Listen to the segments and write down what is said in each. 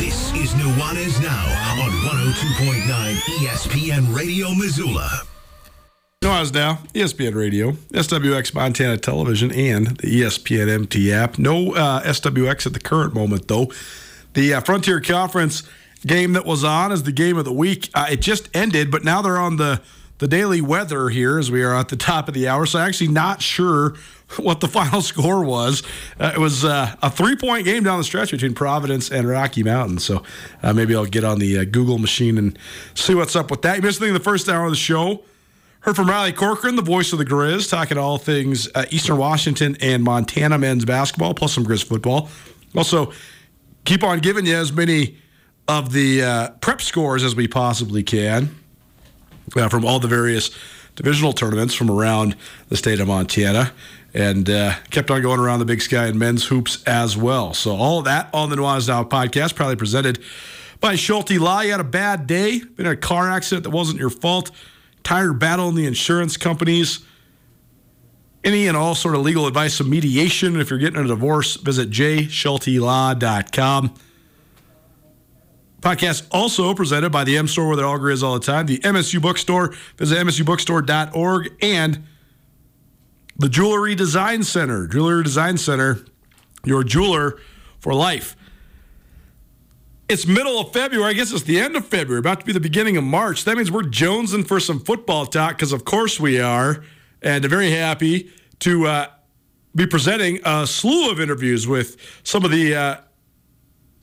This is Nuanez Now on 102.9 ESPN Radio Missoula. Nuanez Now, ESPN Radio, SWX Montana Television, and the ESPN MT app. No uh, SWX at the current moment, though. The uh, Frontier Conference game that was on is the game of the week. Uh, it just ended, but now they're on the the daily weather here as we are at the top of the hour. So actually not sure what the final score was. Uh, it was uh, a three point game down the stretch between Providence and Rocky Mountain. So uh, maybe I'll get on the uh, Google machine and see what's up with that. You missed anything the first hour of the show. Heard from Riley Corcoran, the voice of the Grizz, talking all things uh, Eastern Washington and Montana men's basketball, plus some Grizz football. Also, keep on giving you as many of the uh, prep scores as we possibly can from all the various divisional tournaments from around the state of Montana. And uh, kept on going around the Big Sky and men's hoops as well. So, all that on the Nuanez Now podcast, probably presented by Schulte Law. You had a bad day, been in a car accident that wasn't your fault, tired battling the insurance companies. Any and all sort of legal advice and mediation. If you're getting a divorce, visit jschultelaw.com. Podcast also presented by the M Store, where they're all grizz all the time. The MSU Bookstore. Visit msubookstore.org and the Jewelry Design Center. Jewelry Design Center, your jeweler for life. It's middle of February. I guess it's the end of February, about to be the beginning of March. That means we're jonesing for some football talk because, of course, we are. And very happy to uh, be presenting a slew of interviews with some of the uh,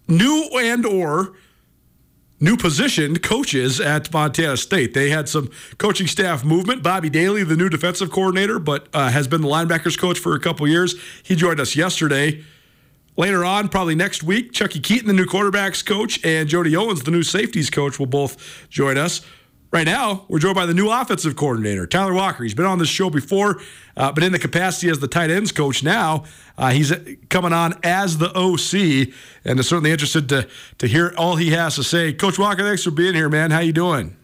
new and or new positioned coaches at Montana State. They had some coaching staff movement. Bobby Daly, the new defensive coordinator, but uh, has been the linebackers coach for a couple years. He joined us yesterday. Later on, probably next week, Chuckie Keeton, the new quarterbacks coach, and Jody Owens, the new safeties coach, will both join us. Right now, we're joined by the new offensive coordinator, Tyler Walker. He's been on this show before, uh, but in the capacity as the tight ends coach now, uh, he's coming on as the OC, and is certainly interested to to hear all he has to say. Coach Walker, thanks for being here, man. How you doing?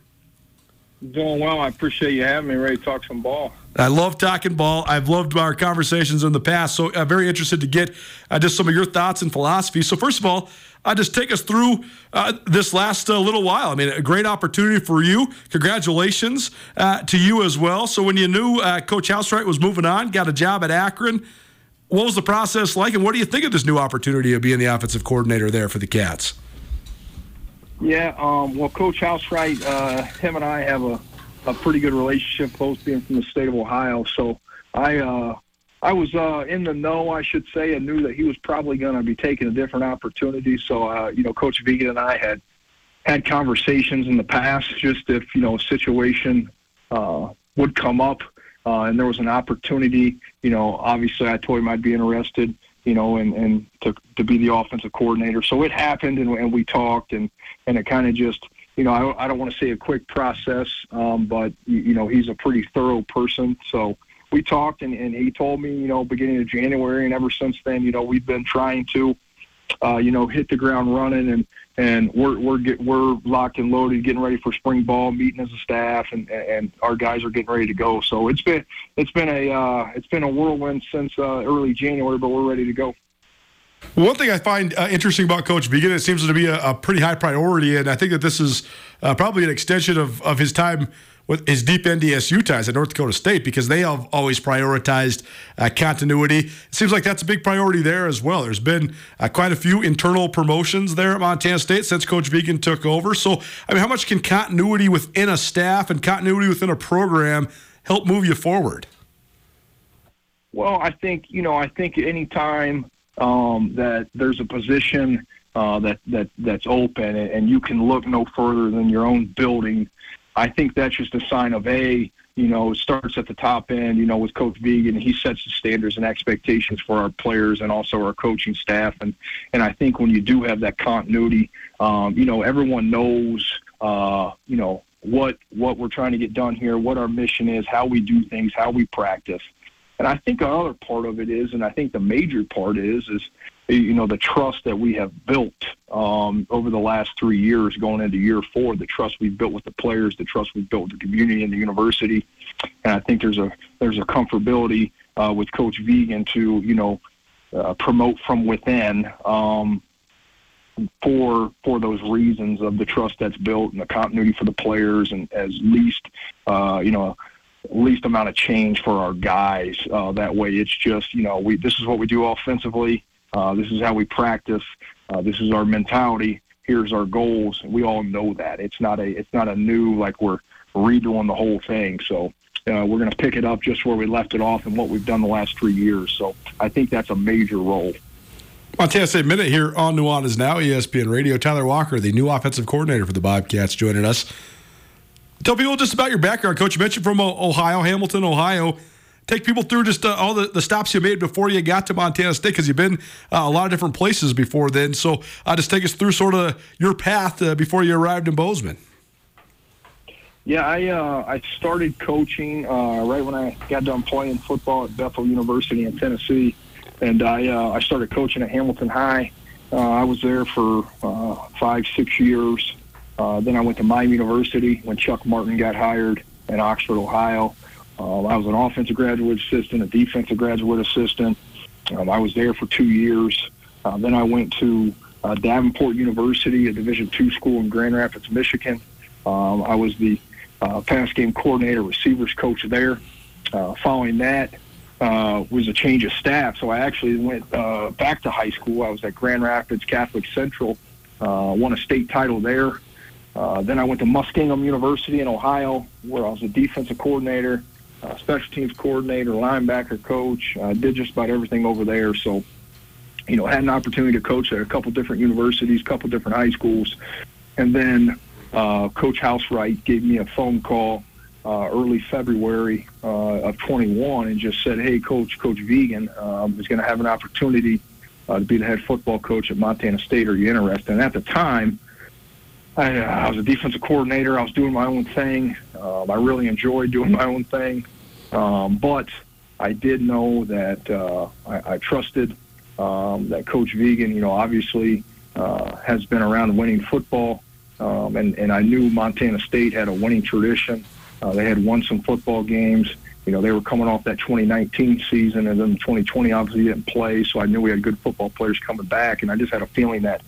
Doing well. I appreciate you having me. Ready to talk some ball. I love talking ball. I've loved our conversations in the past. So I'm very interested to get uh, just some of your thoughts and philosophy. So first of all, uh, just take us through uh, this last uh, little while. I mean, a great opportunity for you. Congratulations uh, to you as well. So when you knew uh, Coach Housewright was moving on, got a job at Akron, what was the process like, and what do you think of this new opportunity of being the offensive coordinator there for the Cats? Yeah. Um, well, Coach Housewright, uh, him and I have a, a pretty good relationship, both being from the state of Ohio. So I uh, I was uh, in the know, I should say, and knew that he was probably going to be taking a different opportunity. So uh, you know, Coach Vigen and I had had conversations in the past, just if you know a situation uh, would come up uh, and there was an opportunity. You know, obviously, I told him I'd be interested. You know, and and to to be the offensive coordinator. So it happened, and, and we talked, and and it kind of just. You know, I, I don't want to say a quick process, um, but you, you know he's a pretty thorough person. So we talked, and, and he told me, you know, beginning of January, and ever since then, you know, we've been trying to uh, you know, hit the ground running, and and we're we're get, we're locked and loaded, getting ready for spring ball, meeting as a staff, and and our guys are getting ready to go. So it's been it's been a uh, it's been a whirlwind since uh, early January, but we're ready to go. One thing I find uh, interesting about Coach Vigen, it seems to be a, a, pretty high priority, and I think that this is uh, probably an extension of, of his time with his deep NDSU ties at North Dakota State because they have always prioritized uh, continuity. It seems like that's a big priority there as well. There's been uh, quite a few internal promotions there at Montana State since Coach Vigen took over. So, I mean, how much can continuity within a staff and continuity within a program help move you forward? Well, I think you know, I think anytime um, that there's a position uh, that that that's open and you can look no further than your own building I think that's just a sign of a, you know, starts at the top end, you know, with Coach Vigen. He sets the standards and expectations for our players and also our coaching staff. And, and I think when you do have that continuity, um, you know, everyone knows, uh, you know, what, what we're trying to get done here, what our mission is, how we do things, how we practice. And I think another part of it is, and I think the major part is, is you know the trust that we have built um, over the last three years, going into year four, the trust we've built with the players, the trust we've built with the community and the university, and I think there's a there's a comfortability uh, with Coach Vigen to you know uh, promote from within um, for for those reasons of the trust that's built and the continuity for the players and as least uh, you know least amount of change for our guys. Uh, that way, it's just you know we this is what we do offensively. Uh, this is how we practice. Uh, this is our mentality. Here's our goals. We all know that. It's not a it's not a new like we're redoing the whole thing. So uh, we're going to pick it up just where we left it off and what we've done the last three years. So I think that's a major role. Montana State Minute here on Nuanez Now, ESPN Radio. Tyler Walker, the new offensive coordinator for the Bobcats, joining us. Tell people just about your background, Coach. You mentioned from Ohio, Hamilton, Ohio take people through just uh, all the, the stops you made before you got to Montana State because you've been uh, a lot of different places before then. So uh, just take us through sort of your path uh, before you arrived in Bozeman. Yeah, I uh, I started coaching uh, right when I got done playing football at Bethel University in Tennessee, and I I started coaching at Hamilton High. I was there for five six years. Then I went to Miami University when Chuck Martin got hired in Oxford, Ohio. Um, I was an offensive graduate assistant, a defensive graduate assistant. Um, I was there for two years. Uh, then I went to uh, Davenport University, a Division two school in Grand Rapids, Michigan. Um, I was the uh, pass game coordinator, receivers coach there. Uh, following that uh, was a change of staff, so I actually went uh, back to high school. I was at Grand Rapids Catholic Central, uh, won a state title there. Uh, then I went to Muskingum University in Ohio, where I was a defensive coordinator uh, special teams coordinator, linebacker coach. I did just about everything over there. So, you know, had an opportunity to coach at a couple different universities, couple different high schools, and then uh, Coach Housewright gave me a phone call uh, early February uh, of 21 and just said, "Hey, Coach, Coach Vigen um, is going to have an opportunity uh, to be the head football coach at Montana State. Are you interested?" And at the time. I, uh, I was a defensive coordinator. I was doing my own thing. Um, I really enjoyed doing my own thing. Um, but I did know that uh, I, I trusted um, that Coach Vigen. you know, obviously uh, has been around winning football, um, and and I knew Montana State had a winning tradition. Uh, they had won some football games. You know, they were coming off that 2019 season, and then 2020 obviously didn't play. So I knew we had good football players coming back, and I just had a feeling that,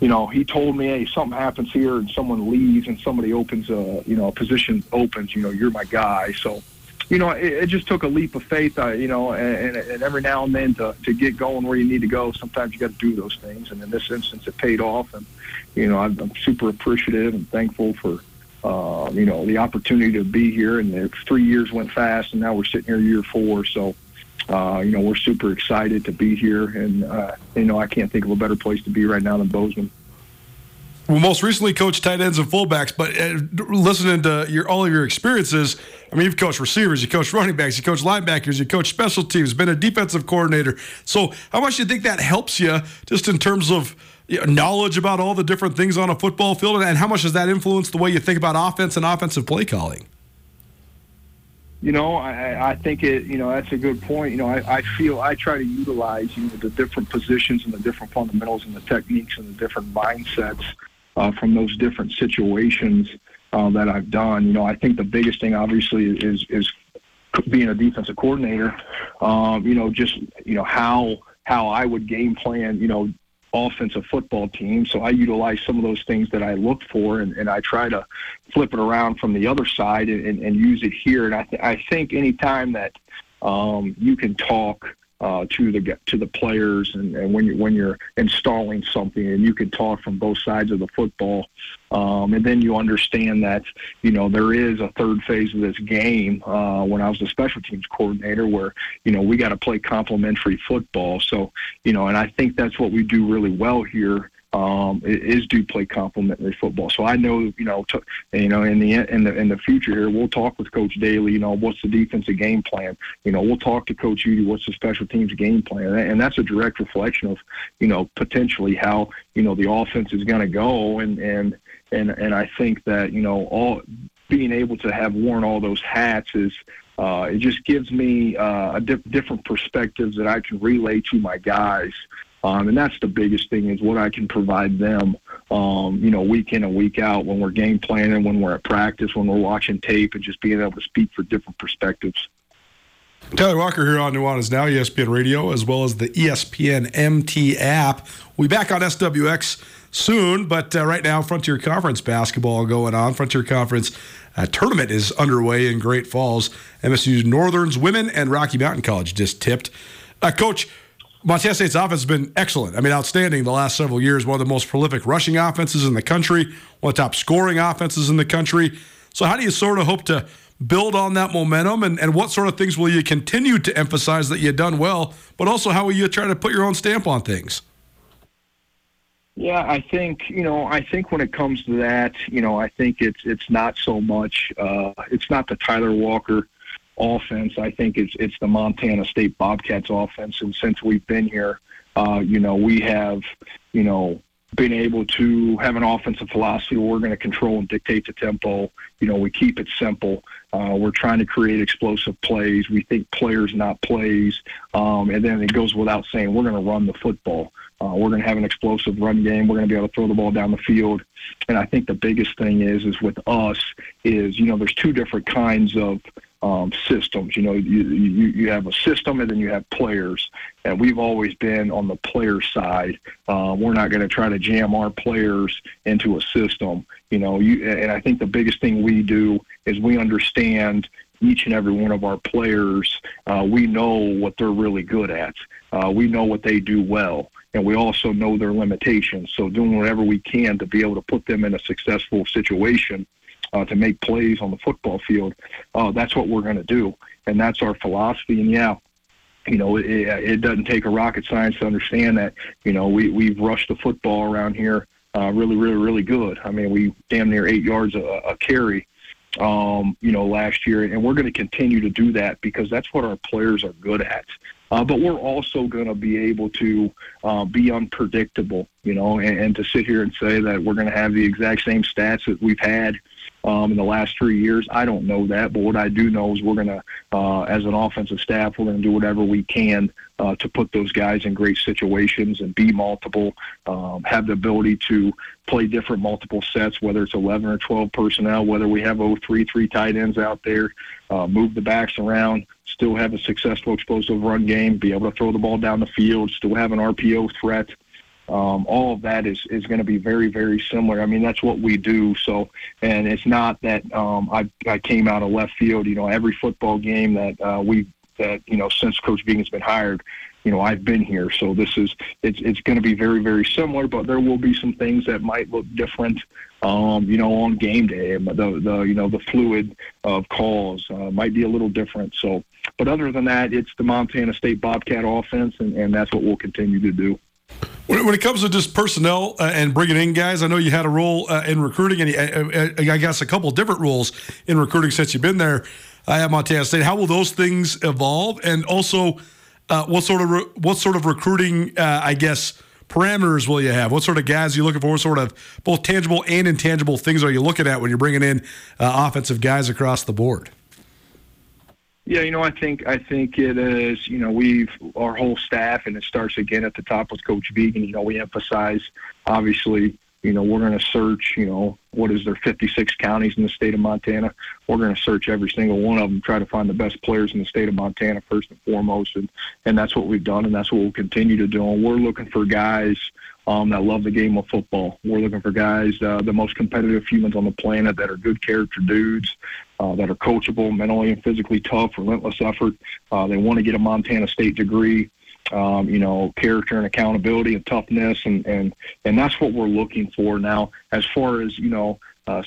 you know, he told me, hey, something happens here, and someone leaves, and somebody opens a, you know, a position opens. You know, you're my guy. So you know, it, it just took a leap of faith, uh, you know, and, and every now and then to, to get going where you need to go, sometimes you got to do those things. And in this instance, it paid off. And, you know, I'm, I'm super appreciative and thankful for, uh, you know, the opportunity to be here. And the three years went fast, and now we're sitting here year four. So, uh, you know, we're super excited to be here. And, uh, you know, I can't think of a better place to be right now than Bozeman well, most recently coached tight ends and fullbacks, but uh, listening to your all of your experiences, I mean, you've coached receivers, you coached running backs, you coached linebackers, you coached special teams, been a defensive coordinator. So, how much do you think that helps you just in terms of you know, knowledge about all the different things on a football field, and how much does that influence the way you think about offense and offensive play calling? You know, I, I think it, you know, that's a good point. You know, I, I feel I try to utilize, you know, the different positions and the different fundamentals and the techniques and the different mindsets uh, from those different situations uh, that I've done. You know, I think the biggest thing, obviously, is is being a defensive coordinator. Um, you know, just you know how how I would game plan. You know, offensive football team. So I utilize some of those things that I look for, and, and I try to flip it around from the other side and, and, and use it here. And I, th- I think anytime that um, you can talk uh, to the to the players, and, and when you when you're installing something, and you can talk from both sides of the football, um, and then you understand that you know there is a third phase of this game. Uh, when I was the special teams coordinator, where you know we got to play complementary football. So you know, and I think that's what we do really well here um, is do play complementary football. So I know, you know, to, you know, in the in the in the future here, we'll talk with Coach Daly. You know, what's the defensive game plan? You know, we'll talk to Coach Udy. What's the special teams game plan? And that's a direct reflection of, you know, potentially how you know the offense is going to go. And and and and I think that you know all being able to have worn all those hats is. Uh, it just gives me uh, a di- different perspectives that I can relay to my guys um, and that's the biggest thing is what I can provide them, um, you know, week in and week out when we're game planning, when we're at practice, when we're watching tape, and just being able to speak for different perspectives. Tyler Walker here on Nuanez Now, ESPN Radio, as well as the ESPN MT app. We'll be back on SWX soon, but uh, right now, Frontier Conference basketball going on. Frontier Conference uh, tournament is underway in Great Falls. MSU Northern's women and Rocky Mountain College just tipped. Uh, Coach, Montana State's offense has been excellent. I mean, outstanding the last several years. One of the most prolific rushing offenses in the country, one of the top scoring offenses in the country. So, how do you sort of hope to build on that momentum? And, and what sort of things will you continue to emphasize that you've done well, but also how will you try to put your own stamp on things? Yeah, I think you know. I think when it comes to that, you know, I think it's it's not so much. Uh, it's not the Tyler Walker offense. I think it's it's the Montana State Bobcats offense, and since we've been here, uh, you know, we have, you know, been able to have an offensive philosophy where we're going to control and dictate the tempo. You know, we keep it simple. Uh, we're trying to create explosive plays. We think players, not plays. Um, and then it goes without saying, we're going to run the football. Uh, we're going to have an explosive run game. We're going to be able to throw the ball down the field. And I think the biggest thing is, is with us is, you know, there's two different kinds of um, systems. You know, you, you you have a system and then you have players, and we've always been on the player side. Uh, we're not going to try to jam our players into a system. You know, you and I think the biggest thing we do is we understand each and every one of our players. Uh, we know what they're really good at. Uh, we know what they do well. And we also know their limitations. So, doing whatever we can to be able to put them in a successful situation uh, to make plays on the football field, uh, that's what we're going to do, and that's our philosophy. And yeah, you know, it, it doesn't take a rocket science to understand that. You know, we we've rushed the football around here uh, really, really, really good. I mean, we damn near eight yards a, a carry, um, you know, last year, and we're going to continue to do that because that's what our players are good at. Uh, but we're also going to be able to uh, be unpredictable, you know, and, and to sit here and say that we're going to have the exact same stats that we've had um, in the last three years. I don't know that, but what I do know is we're going to, uh, as an offensive staff, we're going to do whatever we can uh, to put those guys in great situations and be multiple, um, have the ability to play different multiple sets, whether it's 11 or 12 personnel, whether we have 03, three tight ends out there, uh, move the backs around, still have a successful explosive run game, be able to throw the ball down the field, still have an RPO threat. Um, all of that is, is going to be very, very similar. I mean, that's what we do. So, and it's not that um, I, I came out of left field. You know, every football game that uh, we that you know since Coach Bean has been hired, you know, I've been here. So this is it's it's going to be very, very similar. But there will be some things that might look different. Um, you know, on game day, the the you know the fluid of calls uh, might be a little different. So, but other than that, it's the Montana State Bobcat offense, and, and that's what we'll continue to do. When, it comes to just personnel uh, and bringing in guys, I know you had a role uh, in recruiting, and uh, uh, I guess a couple different roles in recruiting since you've been there at Montana State. How will those things evolve? And also, uh, what sort of re- what sort of recruiting, uh, I guess, parameters will you have? What sort of guys are you looking for? What sort of both tangible and intangible things are you looking at when you're bringing in offensive guys across the board? Yeah, you know, I think I think it is. You know, we've our whole staff, and it starts again at the top with Coach Vigen. You know, we emphasize obviously. You know, we're going to search. You know, what is there? 56 counties in the state of Montana. We're going to search every single one of them, try to find the best players in the state of Montana first and foremost, and and that's what we've done, and that's what we'll continue to do. And we're looking for guys um, that love the game of football. We're looking for guys, uh, the most competitive humans on the planet, that are good character dudes, uh, that are coachable, mentally and physically tough, relentless effort. Uh, they want to get a Montana State degree. Um, you know, character and accountability and toughness, and and and that's what we're looking for now. As far as you know, uh,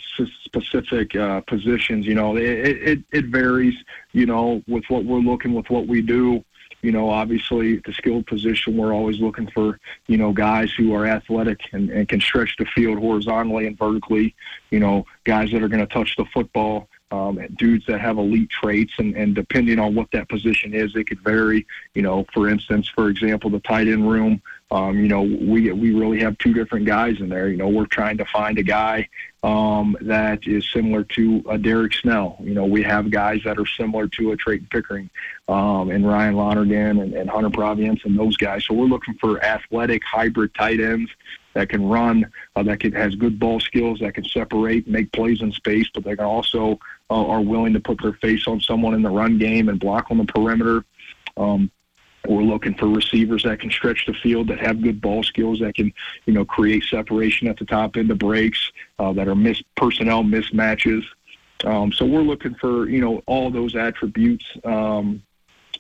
specific uh, positions, you know, it, it it varies. You know, with what we're looking, with what we do you know, obviously the skilled position, we're always looking for, you know, guys who are athletic and, and can stretch the field horizontally and vertically, you know, guys that are going to touch the football, um, dudes that have elite traits, and, and depending on what that position is, it could vary. You know, for instance, for example, the tight end room. Um, you know, we we really have two different guys in there. You know, we're trying to find a guy um, that is similar to a Derryk Snell. You know, we have guys that are similar to a Trayton Pickering um, and Ryan Lonergan and, and Hunter Provience and those guys. So we're looking for athletic hybrid tight ends that can run, uh, that can, has good ball skills, that can separate, make plays in space, but they can also uh, are willing to put their face on someone in the run game and block on the perimeter. Um, we're looking for receivers that can stretch the field, that have good ball skills, that can, you know, create separation at the top end of breaks, uh, that are miss personnel mismatches. Um, so we're looking for, you know, all those attributes um,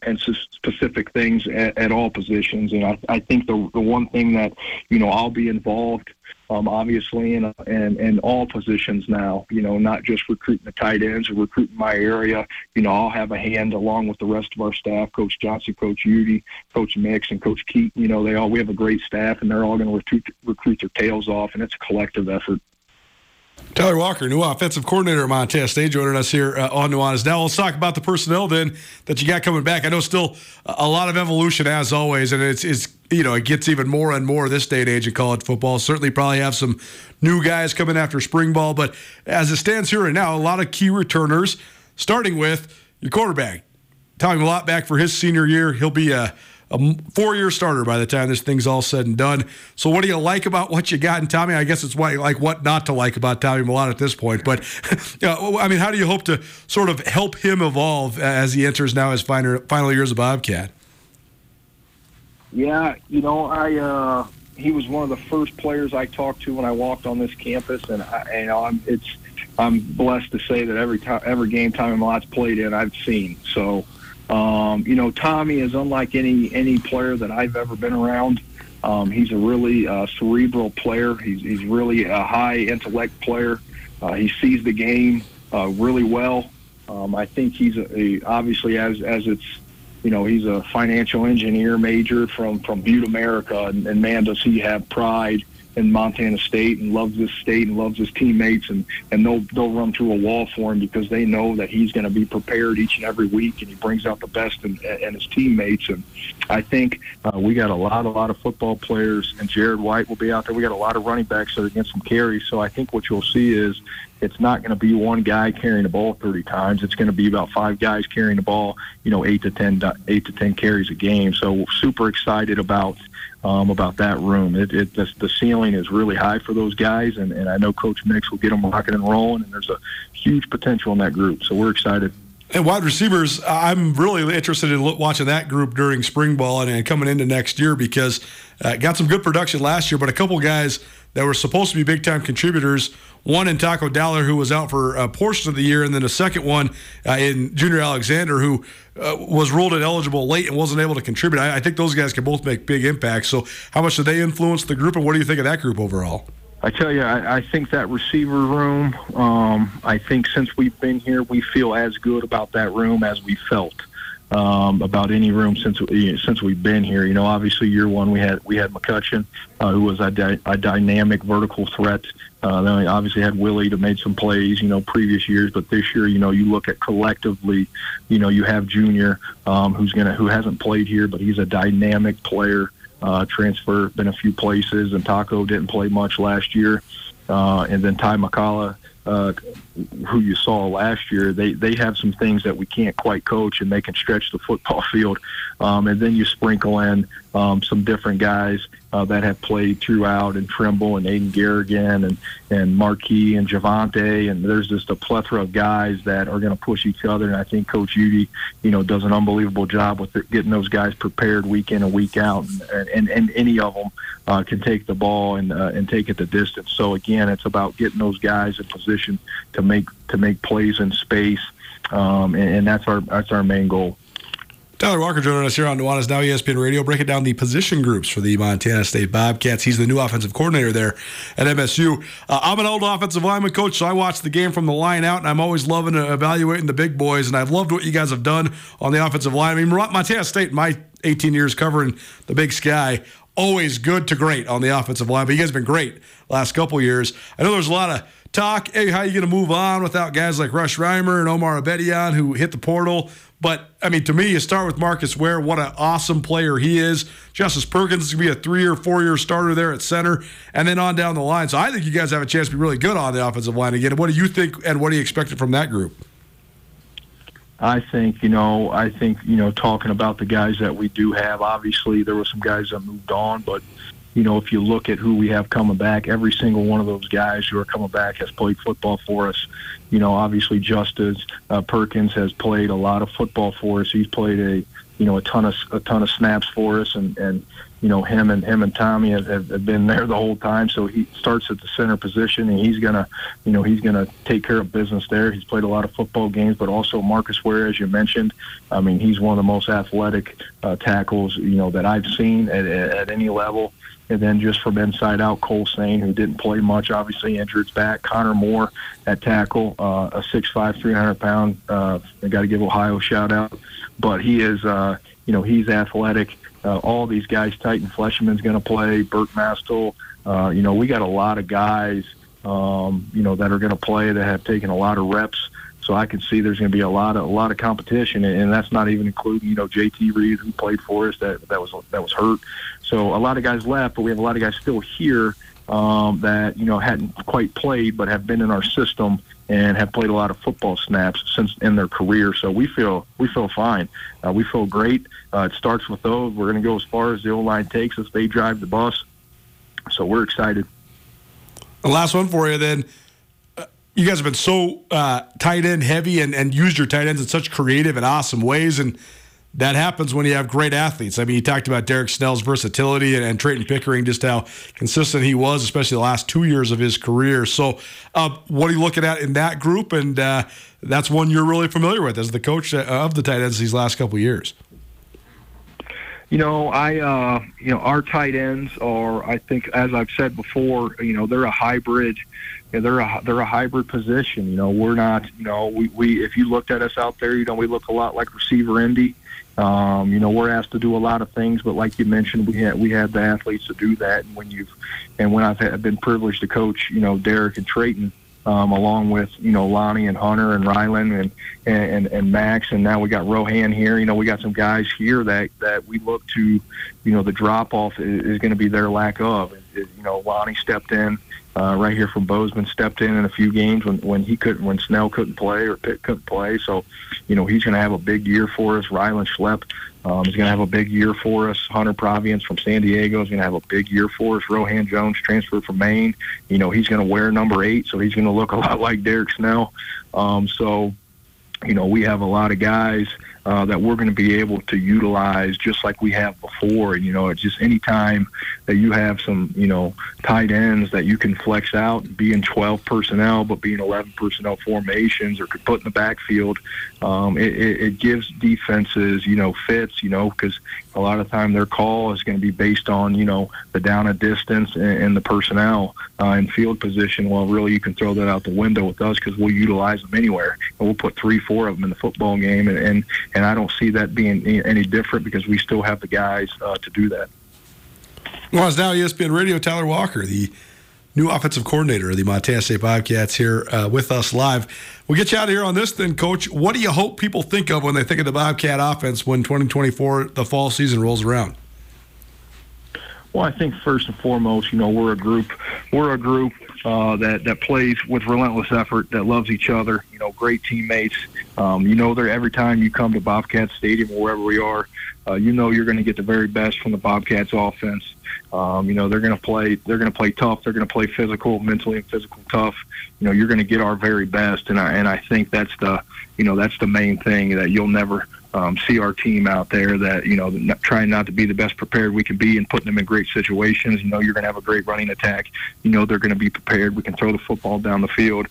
and specific things at, at, all positions. And I, I think the the one thing that, you know, I'll be involved um, obviously, in, in, in all positions now, you know, not just recruiting the tight ends or recruiting my area. You know, I'll have a hand along with the rest of our staff, Coach Johnson, Coach Udy, Coach Mix, and Coach Keeton. You know, they all, we have a great staff, and they're all going to recruit, recruit their tails off, and it's a collective effort. Tyler Walker, new offensive coordinator at Montana State, joining us here uh, on Nuanez. Now let's talk about the personnel then that you got coming back. I know still a lot of evolution as always, and it's it's you know it gets even more and more this day and age in college football. Certainly, probably have some new guys coming after spring ball, but as it stands here right now, a lot of key returners. Starting with your quarterback, Tommy Mellott back for his senior year. He'll be a a four year starter by the time this thing's all said and done. So, what do you like about what you got in Tommy? I guess it's why like what not to like about Tommy Mellott at this point. But, I mean, how do you hope to sort of help him evolve as he enters now his final, final years of Bobcat? Yeah, you know, I. Uh he was one of the first players I talked to when I walked on this campus, and I, know, I'm it's I'm blessed to say that every time every game Tommy Mellott's played in, I've seen. So um, you know, Tommy is unlike any any player that I've ever been around. Um, he's a really uh, cerebral player. He's he's really a high intellect player. Uh, he sees the game uh, really well. Um, I think he's a, a, obviously as as it's you know he's a financial engineer major from from Butte America, and, and man does he have pride in Montana State and loves this state and loves his teammates and and they'll they'll run through a wall for him because they know that he's going to be prepared each and every week and he brings out the best in, in his teammates and I think uh, we got a lot a lot of football players and Jared White will be out there. We got a lot of running backs that are getting some carries. So I think what you'll see is it's not going to be one guy carrying the ball 30 times. It's going to be about five guys carrying the ball, you know, eight to 10, eight to 10 carries a game. So super excited about um, about that room. It, it the, the ceiling is really high for those guys, and, and I know Coach Mix will get them rocking and rolling, and there's a huge potential in that group. So we're excited. And wide receivers, I'm really interested in watching that group during spring ball and, and coming into next year because uh, got some good production last year, but a couple guys that were supposed to be big time contributors. One in Taco Dowler, who was out for a portion of the year, and then a second one uh, in Junior Alexander, who uh, was ruled ineligible late and wasn't able to contribute. I, I, think those guys can both make big impacts. So, how much do they influence the group, and what do you think of that group overall? I tell you, I, I think that receiver room. Um, I think since we've been here, we feel as good about that room as we felt um, about any room since since we've been here. You know, obviously year one we had we had McCutcheon, uh, who was a, di- a dynamic vertical threat. Uh, then we obviously had Willie to made some plays, you know, previous years, but this year, you know, you look at collectively, you know, you have Junior, um, who's gonna who hasn't played here, but he's a dynamic player. Uh, transfer been a few places, and Taco didn't play much last year, uh, and then Ty McCullough uh, who you saw last year, they they have some things that we can't quite coach, and they can stretch the football field. Um, and then you sprinkle in um, some different guys uh, that have played throughout, and Trimble and Aiden Garrigan and and Marquis and Javante, and there's just a plethora of guys that are going to push each other. And I think Coach Udy, you know, does an unbelievable job with getting those guys prepared week in and week out, and and, and any of them uh, can take the ball and uh, and take it the distance. So again, it's about getting those guys in position to make to make plays in space, um, and, and that's our that's our main goal. Tyler Walker joining us here on Nuanez Now ESPN Radio, breaking down the position groups for the Montana State Bobcats. He's the new offensive coordinator there at MSU. Uh, I'm an old offensive lineman coach, so I watch the game from the line out, and I'm always loving evaluating the big boys. And I've loved what you guys have done on the offensive line. I mean, Montana State, my 18 years covering the Big Sky, always good to great on the offensive line. But you guys have been great last couple years. I know there's a lot of talk. Hey, how are you going to move on without guys like Rush Reimer and Omar Abedian who hit the portal? But I mean, to me, you start with Marcus Wehr. What an awesome player he is. Justice Perkins is going to be a three or four year starter there at center, and then on down the line. So I think you guys have a chance to be really good on the offensive line again. What do you think, and what do you expect from that group? I think, you know, I think, you know, talking about the guys that we do have, obviously there were some guys that moved on, but you know, if you look at who we have coming back, every single one of those guys who are coming back has played football for us. You know, obviously Justice uh, Perkins has played a lot of football for us. He's played a, you know, a ton of a ton of snaps for us, and and you know him and him and Tommy have, have been there the whole time. So he starts at the center position, and he's gonna, you know, he's gonna take care of business there. He's played a lot of football games, but also Marcus Wehr, as you mentioned. I mean, he's one of the most athletic uh, tackles you know that I've seen at, at any level. And then just from inside out, Cole Sane, who didn't play much, obviously injured his back. Connor Moore at tackle, uh, a 6'5", 300 pound. Uh, I got to give Ohio a shout out, but he is, uh, you know, he's athletic. Uh, all these guys, Titan Fleshman's going to play. Burt Mastel. Uh, you know, we got a lot of guys, um, you know, that are going to play that have taken a lot of reps. So I can see there's going to be a lot of a lot of competition, and that's not even including you know JT Reed who played for us that that was that was hurt. So a lot of guys left, but we have a lot of guys still here um, that you know hadn't quite played, but have been in our system and have played a lot of football snaps since in their career. So we feel we feel fine. Uh, we feel great. Uh, it starts with those. We're going to go as far as the O line takes us. They drive the bus. So we're excited. The last one for you then. Uh, you guys have been so uh, tight end heavy and, and used your tight ends in such creative and awesome ways. And that happens when you have great athletes. I mean, you talked about Derryk Snell's versatility and, and Trayton Pickering, just how consistent he was, especially the last two years of his career. So, uh, what are you looking at in that group? And uh, that's one you're really familiar with as the coach of the tight ends these last couple years. You know, I uh, you know our tight ends are. I think, as I've said before, you know, they're a hybrid. You know, they're a they're a hybrid position. You know, we're not. You know, we, we if you looked at us out there, you know, we look a lot like receiver Indy. Um, you know, we're asked to do a lot of things, but like you mentioned, we had we had the athletes to do that. And when you've and when I've had, been privileged to coach, you know, Derryk and Trayton, um, along with you know Lonnie and Hunter and Rylan and, and and Max, and now we got Rohan here. You know, we got some guys here that that we look to. You know, the drop off is, is going to be their lack of. You know, Lonnie stepped in uh, right here from Bozeman stepped in in a few games when when he couldn't when Snell couldn't play or Pitt couldn't play. So, you know, he's going to have a big year for us. Rylan Schlepp um, is going to have a big year for us. Hunter Provience from San Diego is going to have a big year for us. Rohan Jones transferred from Maine. You know, he's going to wear number eight, so he's going to look a lot like Derryk Snell. Um, so, you know, we have a lot of guys uh, that we're going to be able to utilize just like we have before. And, you know, it's just any time that you have some, you know, tight ends that you can flex out, be in 12 personnel, but be in 11 personnel formations or could put in the backfield, um, it, it, it gives defenses, you know, fits, you know, because a lot of time their call is going to be based on, you know, the down a distance and, and the personnel uh, and field position. Well, really, you can throw that out the window with us because we'll utilize them anywhere. And we'll put three, four of them in the football game. And, and, and I don't see that being any different because we still have the guys uh, to do that. Well, it's now ESPN Radio, Tyler Walker, the new offensive coordinator of the Montana State Bobcats, here uh, with us live. We'll get you out of here on this then, Coach. What do you hope people think of when they think of the Bobcat offense when 2024, the fall season rolls around? Well, I think first and foremost, you know, we're a group. We're a group uh, that that plays with relentless effort, that loves each other. You know, great teammates. Um, you know, they're every time you come to Bobcat Stadium or wherever we are, uh, you know you're going to get the very best from the Bobcats offense. Um, you know, they're going to play. They're going to play tough. They're going to play physical, mentally and physical tough. You know, you're going to get our very best, and I and I think that's the you know that's the main thing that you'll never um, see our team out there that you know trying not to be the best prepared we can be and putting them in great situations. You know you're going to have a great running attack. You know they're going to be prepared. We can throw the football down the field.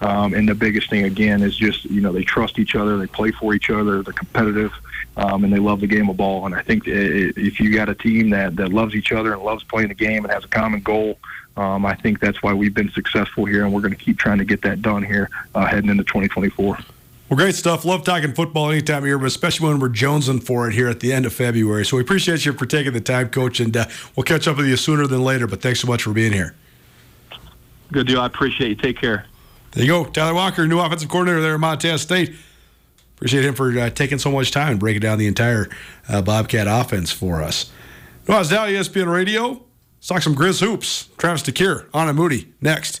Um, and the biggest thing again is just you know they trust each other. They play for each other. They're competitive. Um, and they love the game of ball. And I think if you got a team that, that loves each other and loves playing the game and has a common goal, um, I think that's why we've been successful here, and we're going to keep trying to get that done here uh, heading into 2024. Well, great stuff. Love talking football anytime of year, but especially when we're jonesing for it here at the end of February. So we appreciate you for taking the time, Coach, and uh, we'll catch up with you sooner than later. But thanks so much for being here. Good deal. I appreciate you. Take care. There you go. Tyler Walker, new offensive coordinator there at Montana State. Appreciate him for uh, taking so much time and breaking down the entire uh, Bobcat offense for us. No, it's now ESPN Radio. Let's talk some Grizz hoops. Travis DeCuire, Annen Moody, next.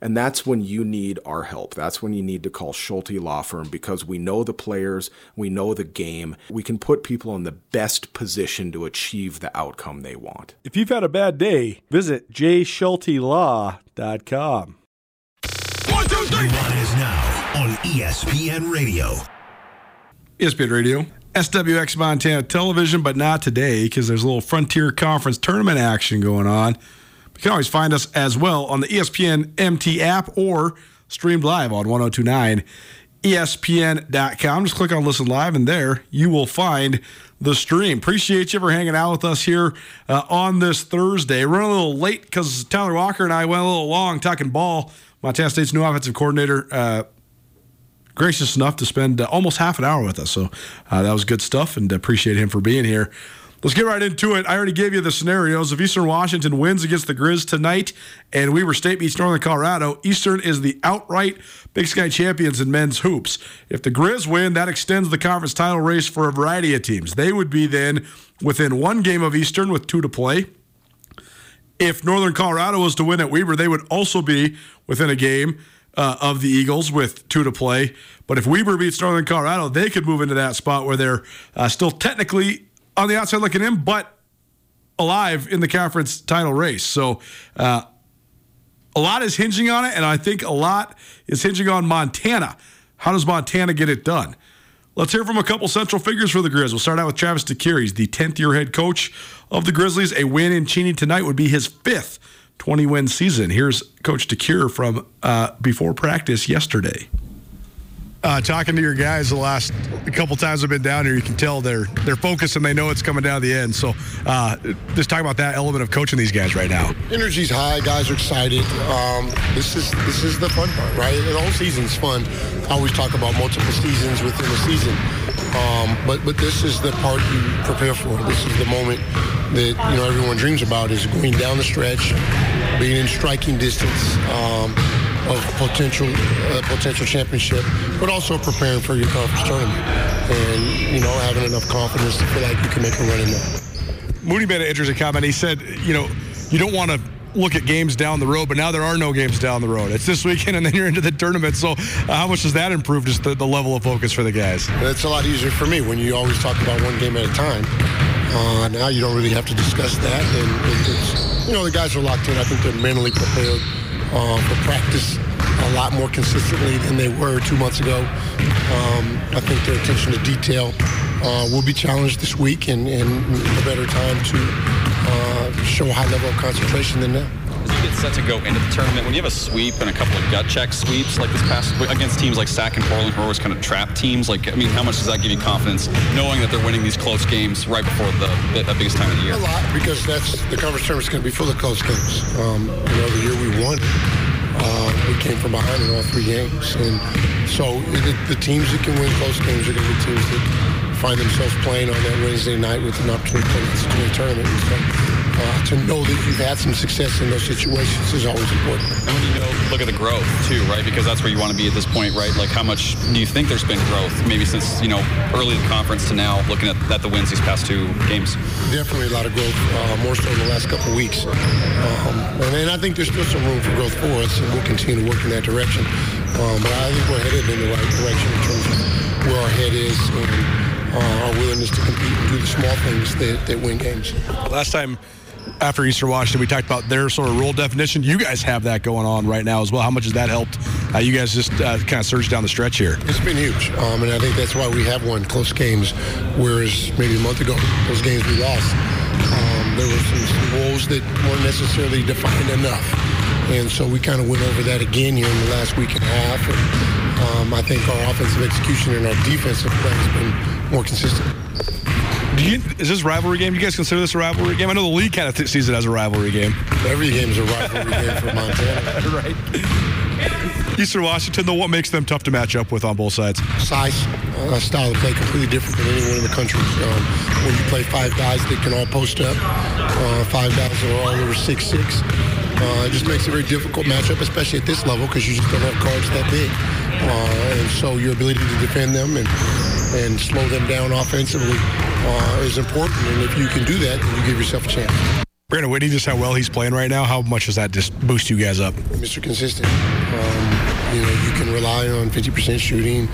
and that's when you need our help. That's when you need to call Schulte Law Firm because we know the players, we know the game. We can put people in the best position to achieve the outcome they want. If you've had a bad day, visit jschultelaw.com. One, two, three. One is now on ESPN Radio. ESPN Radio. SWX Montana Television, but not today because there's a little Frontier Conference tournament action going on. You can always find us as well on the ESPN MT app or streamed live on 1029 ESPN.com. Just click on Listen Live, and there you will find the stream. Appreciate you for hanging out with us here uh, on this Thursday. We're a little late because Tyler Walker and I went a little long talking ball. Montana State's new offensive coordinator. Uh, gracious enough to spend uh, almost half an hour with us. So uh, that was good stuff and appreciate him for being here. Let's get right into it. I already gave you the scenarios. If Eastern Washington wins against the Grizz tonight and Weber State beats Northern Colorado, Eastern is the outright Big Sky champions in men's hoops. If the Grizz win, that extends the conference title race for a variety of teams. They would be then within one game of Eastern with two to play. If Northern Colorado was to win at Weber, they would also be within a game uh, of the Eagles with two to play. But if Weber beats Northern Colorado, they could move into that spot where they're uh, still technically on the outside looking in, but alive in the conference title race. So uh, a lot is hinging on it, and I think a lot is hinging on Montana. How does Montana get it done? Let's hear from a couple central figures for the Grizz. We'll start out with Travis DeCuire. He's the 10th year head coach of the Grizzlies. A win in Cheney tonight would be his fifth 20 win season. Here's Coach DeCuire from uh, before practice yesterday uh, talking to your guys the last couple times I've been down here, you can tell they're they're focused and they know it's coming down the end. So, uh, just talk about that element of coaching these guys right now. Energy's high. Guys are excited. Um, this is this is the fun part, right? The whole season's fun. I always talk about multiple seasons within a season, um, but but this is the part you prepare for. This is the moment that you know everyone dreams about is going down the stretch, being in striking distance. Um, of potential uh, potential championship, but also preparing for your conference tournament and you know having enough confidence to feel like you can make a run in there. Moody made an interesting comment. He said, you know, you don't want to look at games down the road, but now there are no games down the road. It's this weekend, and then you're into the tournament. So, uh, how much does that improve just the, the, level of focus for the guys? It's a lot easier for me when you always talk about one game at a time. Uh, now you don't really have to discuss that, and it's, you know the guys are locked in. I think they're mentally prepared uh, for practice a lot more consistently than they were two months ago. Um, I think their attention to detail uh, will be challenged this week and, and a better time to uh, show a high level of concentration than now as you get set to go into the tournament, when you have a sweep and a couple of gut check sweeps like this past against teams like Sac and Portland, who are always kind of trap teams, like I mean, how much does that give you confidence knowing that they're winning these close games right before the, the, biggest time of the year? A lot because that's the conference tournament is going to be full of close games. Um, you know, the year we won, uh, we came from behind in all three games, and so the, the teams that can win close games are going to be teams that find themselves playing on that Wednesday night with an opportunity to play the tournament. So, uh, to know that you've had some success in those situations is always important. And when you know, look at the growth too, right? Because that's where you want to be at this point, right? Like, how much do you think there's been growth, maybe since you know early in the conference to now, looking at, at the wins these past two games? Definitely a lot of growth, uh, more so in the last couple of weeks. Um, and, and, I think there's still some room for growth for us, and we'll continue to work in that direction. Um, but I think we're headed in the right direction in terms of where our head is and uh, our willingness to compete and do the small things that, that win games. Last time after Eastern Washington, we talked about their sort of role definition. You guys have that going on right now as well. How much has that helped? Uh, you guys just uh, kind of surge down the stretch here. It's been huge, um, and I think that's why we have won close games. Whereas maybe a month ago, those games we lost, um, there were some, some that weren't necessarily defined enough, and so we kind of went over that again here in the last week and a half. And um, I think our offensive execution and our defensive play has been more consistent. You, is this rivalry game? Do you guys consider this a rivalry game? I know the league kind of th- sees it as a rivalry game. Every game is a rivalry game for Montana. right. Eastern Washington, though, what makes them tough to match up with on both sides? Size, uh, style of play completely different than anyone in the country. Um, when you play five guys that can all post up, uh, five guys that are all over six six, uh, it just makes it a very difficult matchup, especially at this level, because you just don't have cards that big. Uh, and so your ability to defend them and and slow them down offensively uh, is important. And if you can do that, then you give yourself a chance. Brandon Whitney, just how well he's playing right now, how much does that just boost you guys up? Mr. Consistent. Um, you know, you can rely on 50% shooting.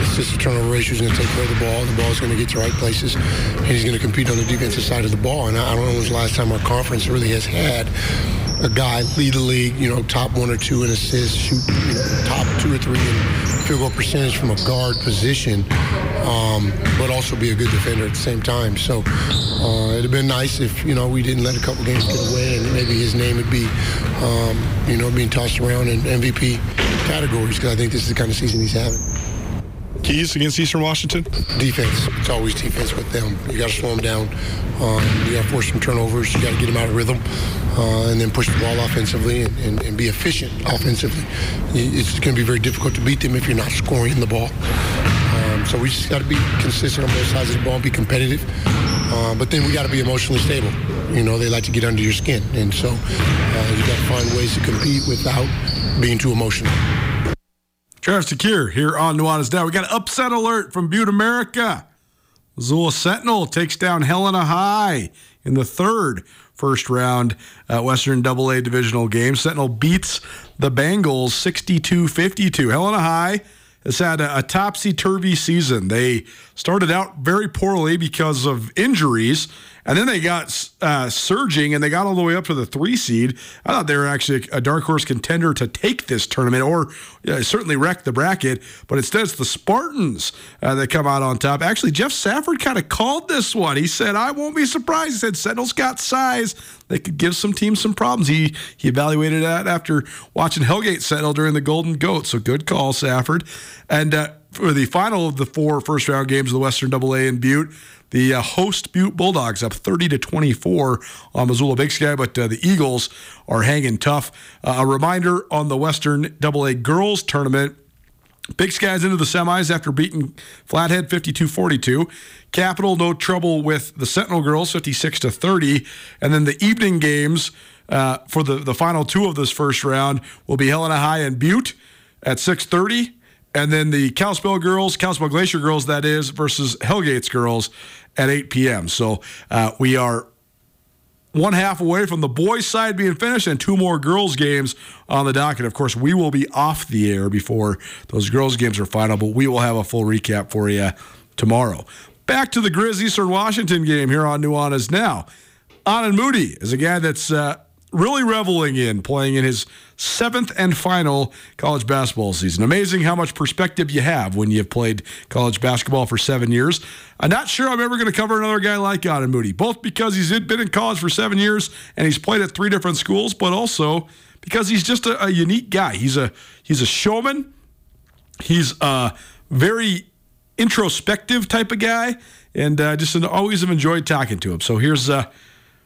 Assist turnover ratio is going to take care of the ball. The ball is going to get to the right places, and he's going to compete on the defensive side of the ball. And I don't know when was the last time our conference really has had a guy lead the league, you know, top one or two in assists, shoot you know, top two or three in field goal percentage from a guard position, um, but also be a good defender at the same time. So uh, it'd have been nice if you know we didn't let a couple games get away, and maybe his name would be, um, you know, being tossed around in MVP categories because I think this is the kind of season he's having. Keys against Eastern Washington? Defense. It's always defense with them. You got to slow them down. Um, you got to force some turnovers. You got to get them out of rhythm, uh, and then push the ball offensively and, and, and be efficient offensively. It's going to be very difficult to beat them if you're not scoring the ball. Um, so we just got to be consistent on both sides of the ball and be competitive. Uh, but then we got to be emotionally stable. You know, they like to get under your skin, and so uh, you got to find ways to compete without being too emotional. Travis DeCuire here on Nuanez Now. We got an upset alert from Butte America. Missoula Sentinel takes down Helena High in the third first round uh, Western AA divisional game. Sentinel beats the Bengals 62 52. Helena High has had a, a topsy turvy season. They started out very poorly because of injuries and then they got uh, surging and they got all the way up to the three seed. I thought they were actually a dark horse contender to take this tournament or uh, certainly wreck the bracket. But instead, it's the Spartans uh, that come out on top. Actually, Jeff Safford kind of called this one. He said, I won't be surprised. He said, Sentinel's got size. They could give some teams some problems. He, he evaluated that after watching Hellgate Sentinel during the Golden Goat. So good call, Safford. And uh, for the final of the four first round games of the Western AA in Butte, the uh, host Butte Bulldogs up 30 to 24 on Missoula Big Sky, but uh, the Eagles are hanging tough. Uh, a reminder on the Western AA girls tournament. Big Sky's into the semis after beating Flathead 52-42. Capital no trouble with the Sentinel girls 56 to 30, and then the evening games uh, for the the final two of this first round will be Helena High and Butte at 6:30 and then the Kalispell girls, Kalispell Glacier girls, that is, versus Hellgates girls at 8 p.m. So uh, we are one half away from the boys' side being finished and two more girls' games on the docket. Of course, we will be off the air before those girls' games are final, but we will have a full recap for you tomorrow. Back to the Grizz Eastern Washington game here on Nuanez Now. Annen Moody is a guy that's uh, really reveling in playing in his seventh and final college basketball season. Amazing how much perspective you have when you've played college basketball for seven years. I'm not sure I'm ever going to cover another guy like Annen Moody, both because he's been in college for seven years and he's played at three different schools, but also because he's just a, a unique guy. He's a he's a showman. He's a very introspective type of guy, and uh, just an, always have enjoyed talking to him. So here's uh,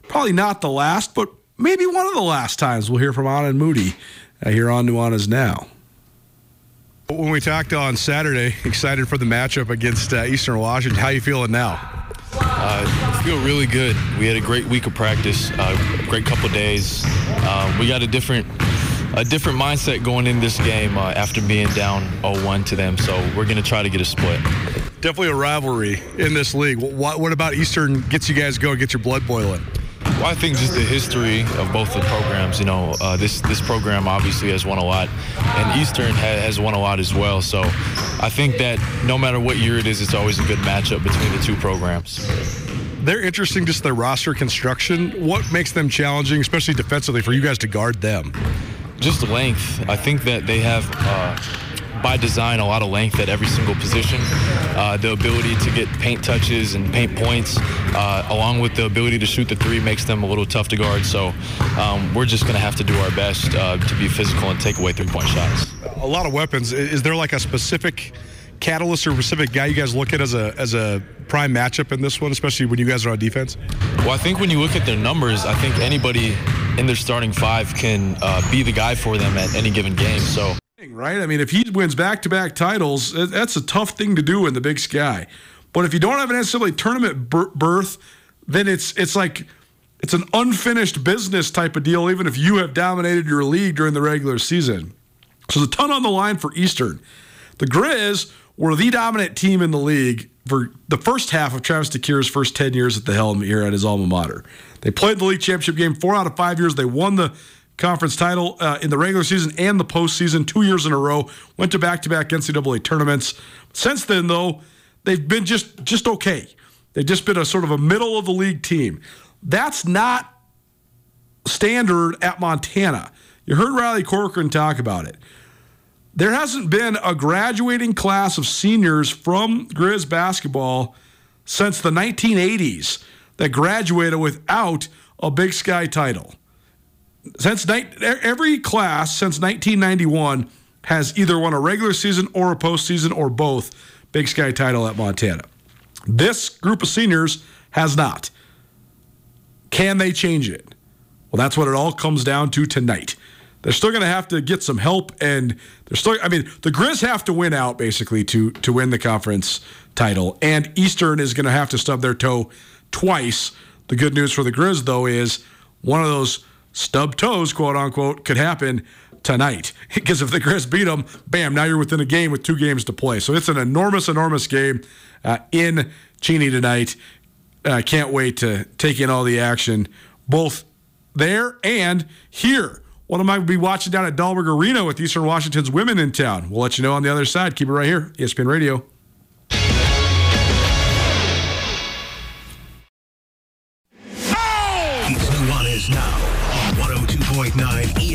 probably not the last, but maybe one of the last times we'll hear from Annen Moody uh, here on Nuanez Now. When we talked on Saturday, excited for the matchup against uh, Eastern Washington, how you feeling now? Uh, I feel really good. We had a great week of practice, uh, great couple days. Uh, we got a different a different mindset going in this game uh, after being down 0-1 to them. So we're going to try to get a split. Definitely a rivalry in this league. What, what about Eastern gets you guys going, get your blood boiling? Well, I think just the history of both the programs. You know, uh, this this program obviously has won a lot, and Eastern ha- has won a lot as well. So, I think that no matter what year it is, it's always a good matchup between the two programs. They're interesting, just their roster construction. What makes them challenging, especially defensively, for you guys to guard them? Just length. I think that they have. Uh, by design a lot of length at every single position. Uh, the ability to get paint touches and paint points, uh, along with the ability to shoot the three, makes them a little tough to guard. So um, we're just going to have to do our best uh, to be physical and take away three point shots. A lot of weapons. Is there like a specific catalyst or specific guy you guys look at as a as a prime matchup in this one, especially when you guys are on defense? Well, I think when you look at their numbers, I think anybody in their starting five can uh, be the guy for them at any given game. So right? I mean, if he wins back to back titles, that's a tough thing to do in the big sky. But if you don't have an NCAA tournament berth, then it's it's like it's an unfinished business type of deal, even if you have dominated your league during the regular season. So there's a ton on the line for Eastern. The Grizz were the dominant team in the league for the first half of Travis DeCuire's first 10 years at the helm here at his alma mater. They played the league championship game four out of five years. They won the conference title uh, in the regular season and the postseason two years in a row. Went to back-to-back NCAA tournaments. Since then, though, they've been just just okay. They've just been a sort of a middle of the league team. That's not standard at Montana. You heard Riley Corcoran talk about it. There hasn't been a graduating class of seniors from Grizz basketball since the 1980s that graduated without a Big Sky title since every class since 1991 has either won a regular season or a postseason or both Big Sky title at Montana. This group of seniors has not. Can they change it? Well, that's what it all comes down to tonight. They're still going to have to get some help, and they're still. I mean, the Grizz have to win out basically to to win the conference title, and Eastern is going to have to stub their toe twice. The good news for the Grizz, though, is one of those stub toes, quote unquote, could happen tonight. Because if the Grizz beat them, bam, now you're within a game with two games to play. So it's an enormous, enormous game uh, in Cheney tonight. I uh, can't wait to take in all the action, both there and here. What am I be watching down at Dahlberg Arena with Eastern Washington's women in town? We'll let you know on the other side. Keep it right here, ESPN Radio.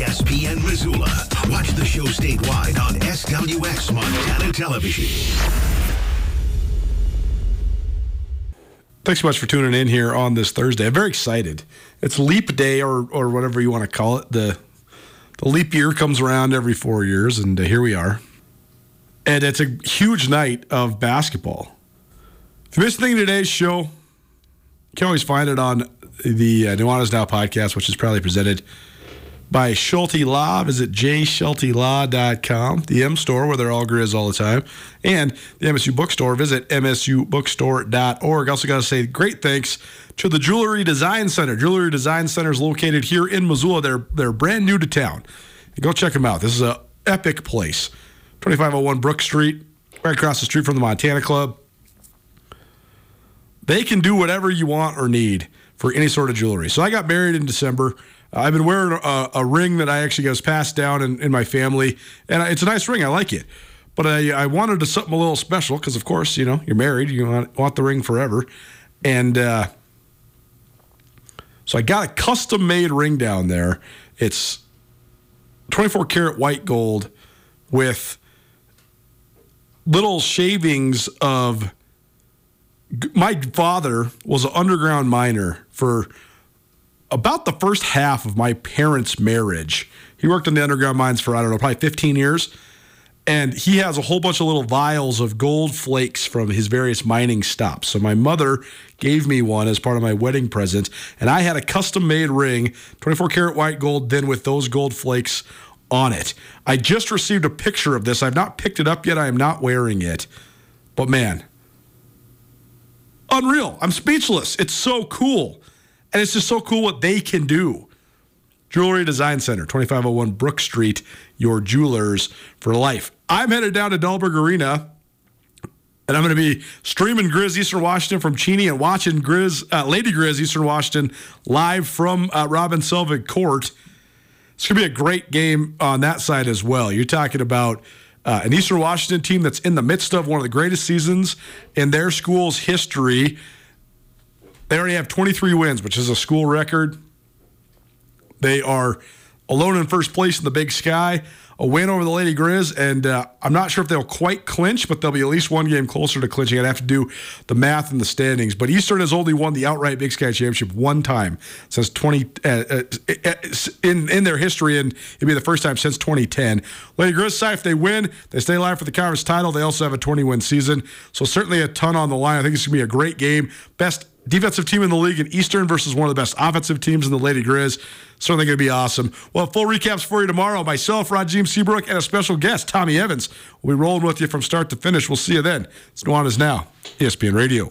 ESPN Missoula. Watch the show statewide on SWX Montana Television. Thanks so much for tuning in here on this Thursday. I'm very excited. It's Leap Day, or or whatever you want to call it. the The leap year comes around every four years, and uh, here we are. And it's a huge night of basketball. If you missed anything in today's show, you can always find it on the uh, Nuanez Now podcast, which is proudly presented by Schulte Law. Visit jschultelaw.com, the M store where they're all grizz all the time, and the MSU bookstore. Visit msubookstore.org. Also, got to say great thanks to the Jewelry Design Center. Jewelry Design Center is located here in Missoula. They're they're brand new to town. Go check them out. This is a epic place. 2501 Brook Street, right across the street from the Montana Club. They can do whatever you want or need for any sort of jewelry. So I got married in December. I've been wearing a, a, ring that I actually got passed down in, in my family, and it's a nice ring. I like it. But I, I wanted to something a little special because, of course, you know, you're married, you want, want the ring forever. And uh, So I got a custom made ring down there. It's 24 karat white gold with little shavings of. My father was an underground miner for about the first half of my parents' marriage. He worked in the underground mines for, I don't know, probably 15 years. And he has a whole bunch of little vials of gold flakes from his various mining stops. So my mother gave me one as part of my wedding present. And I had a custom made ring, 24 karat white gold, then with those gold flakes on it. I just received a picture of this. I've not picked it up yet. I am not wearing it. But man, unreal. I'm speechless. It's so cool. And it's just so cool what they can do. Jewelry Design Center, 2501 Brook Street, your jewelers for life. I'm headed down to Dahlberg Arena, and I'm going to be streaming Grizz Eastern Washington from Cheney and watching Grizz, uh, Lady Grizz Eastern Washington live from uh, Robin Selvig Court. It's going to be a great game on that side as well. You're talking about uh, an Eastern Washington team that's in the midst of one of the greatest seasons in their school's history. They already have 23 wins, which is a school record. They are alone in first place in the Big Sky. A win over the Lady Grizz, and uh, I'm not sure if they'll quite clinch, but they'll be at least one game closer to clinching. I'd have to do the math and the standings. But Eastern has only won the outright Big Sky Championship one time since 20 uh, uh, in in their history, and it'd be the first time since 2010. Lady Grizz side, if they win, they stay alive for the conference title. They also have a 20 win season, so certainly a ton on the line. I think it's gonna be a great game. Best defensive team in the league in Eastern versus one of the best offensive teams in the Lady Grizz. Certainly going to be awesome. Well, full recaps for you tomorrow. Myself, Rajim Seabrook, and a special guest, Tommy Evans. We'll be rolling with you from start to finish. We'll see you then. It's Nuanez Now, ESPN Radio.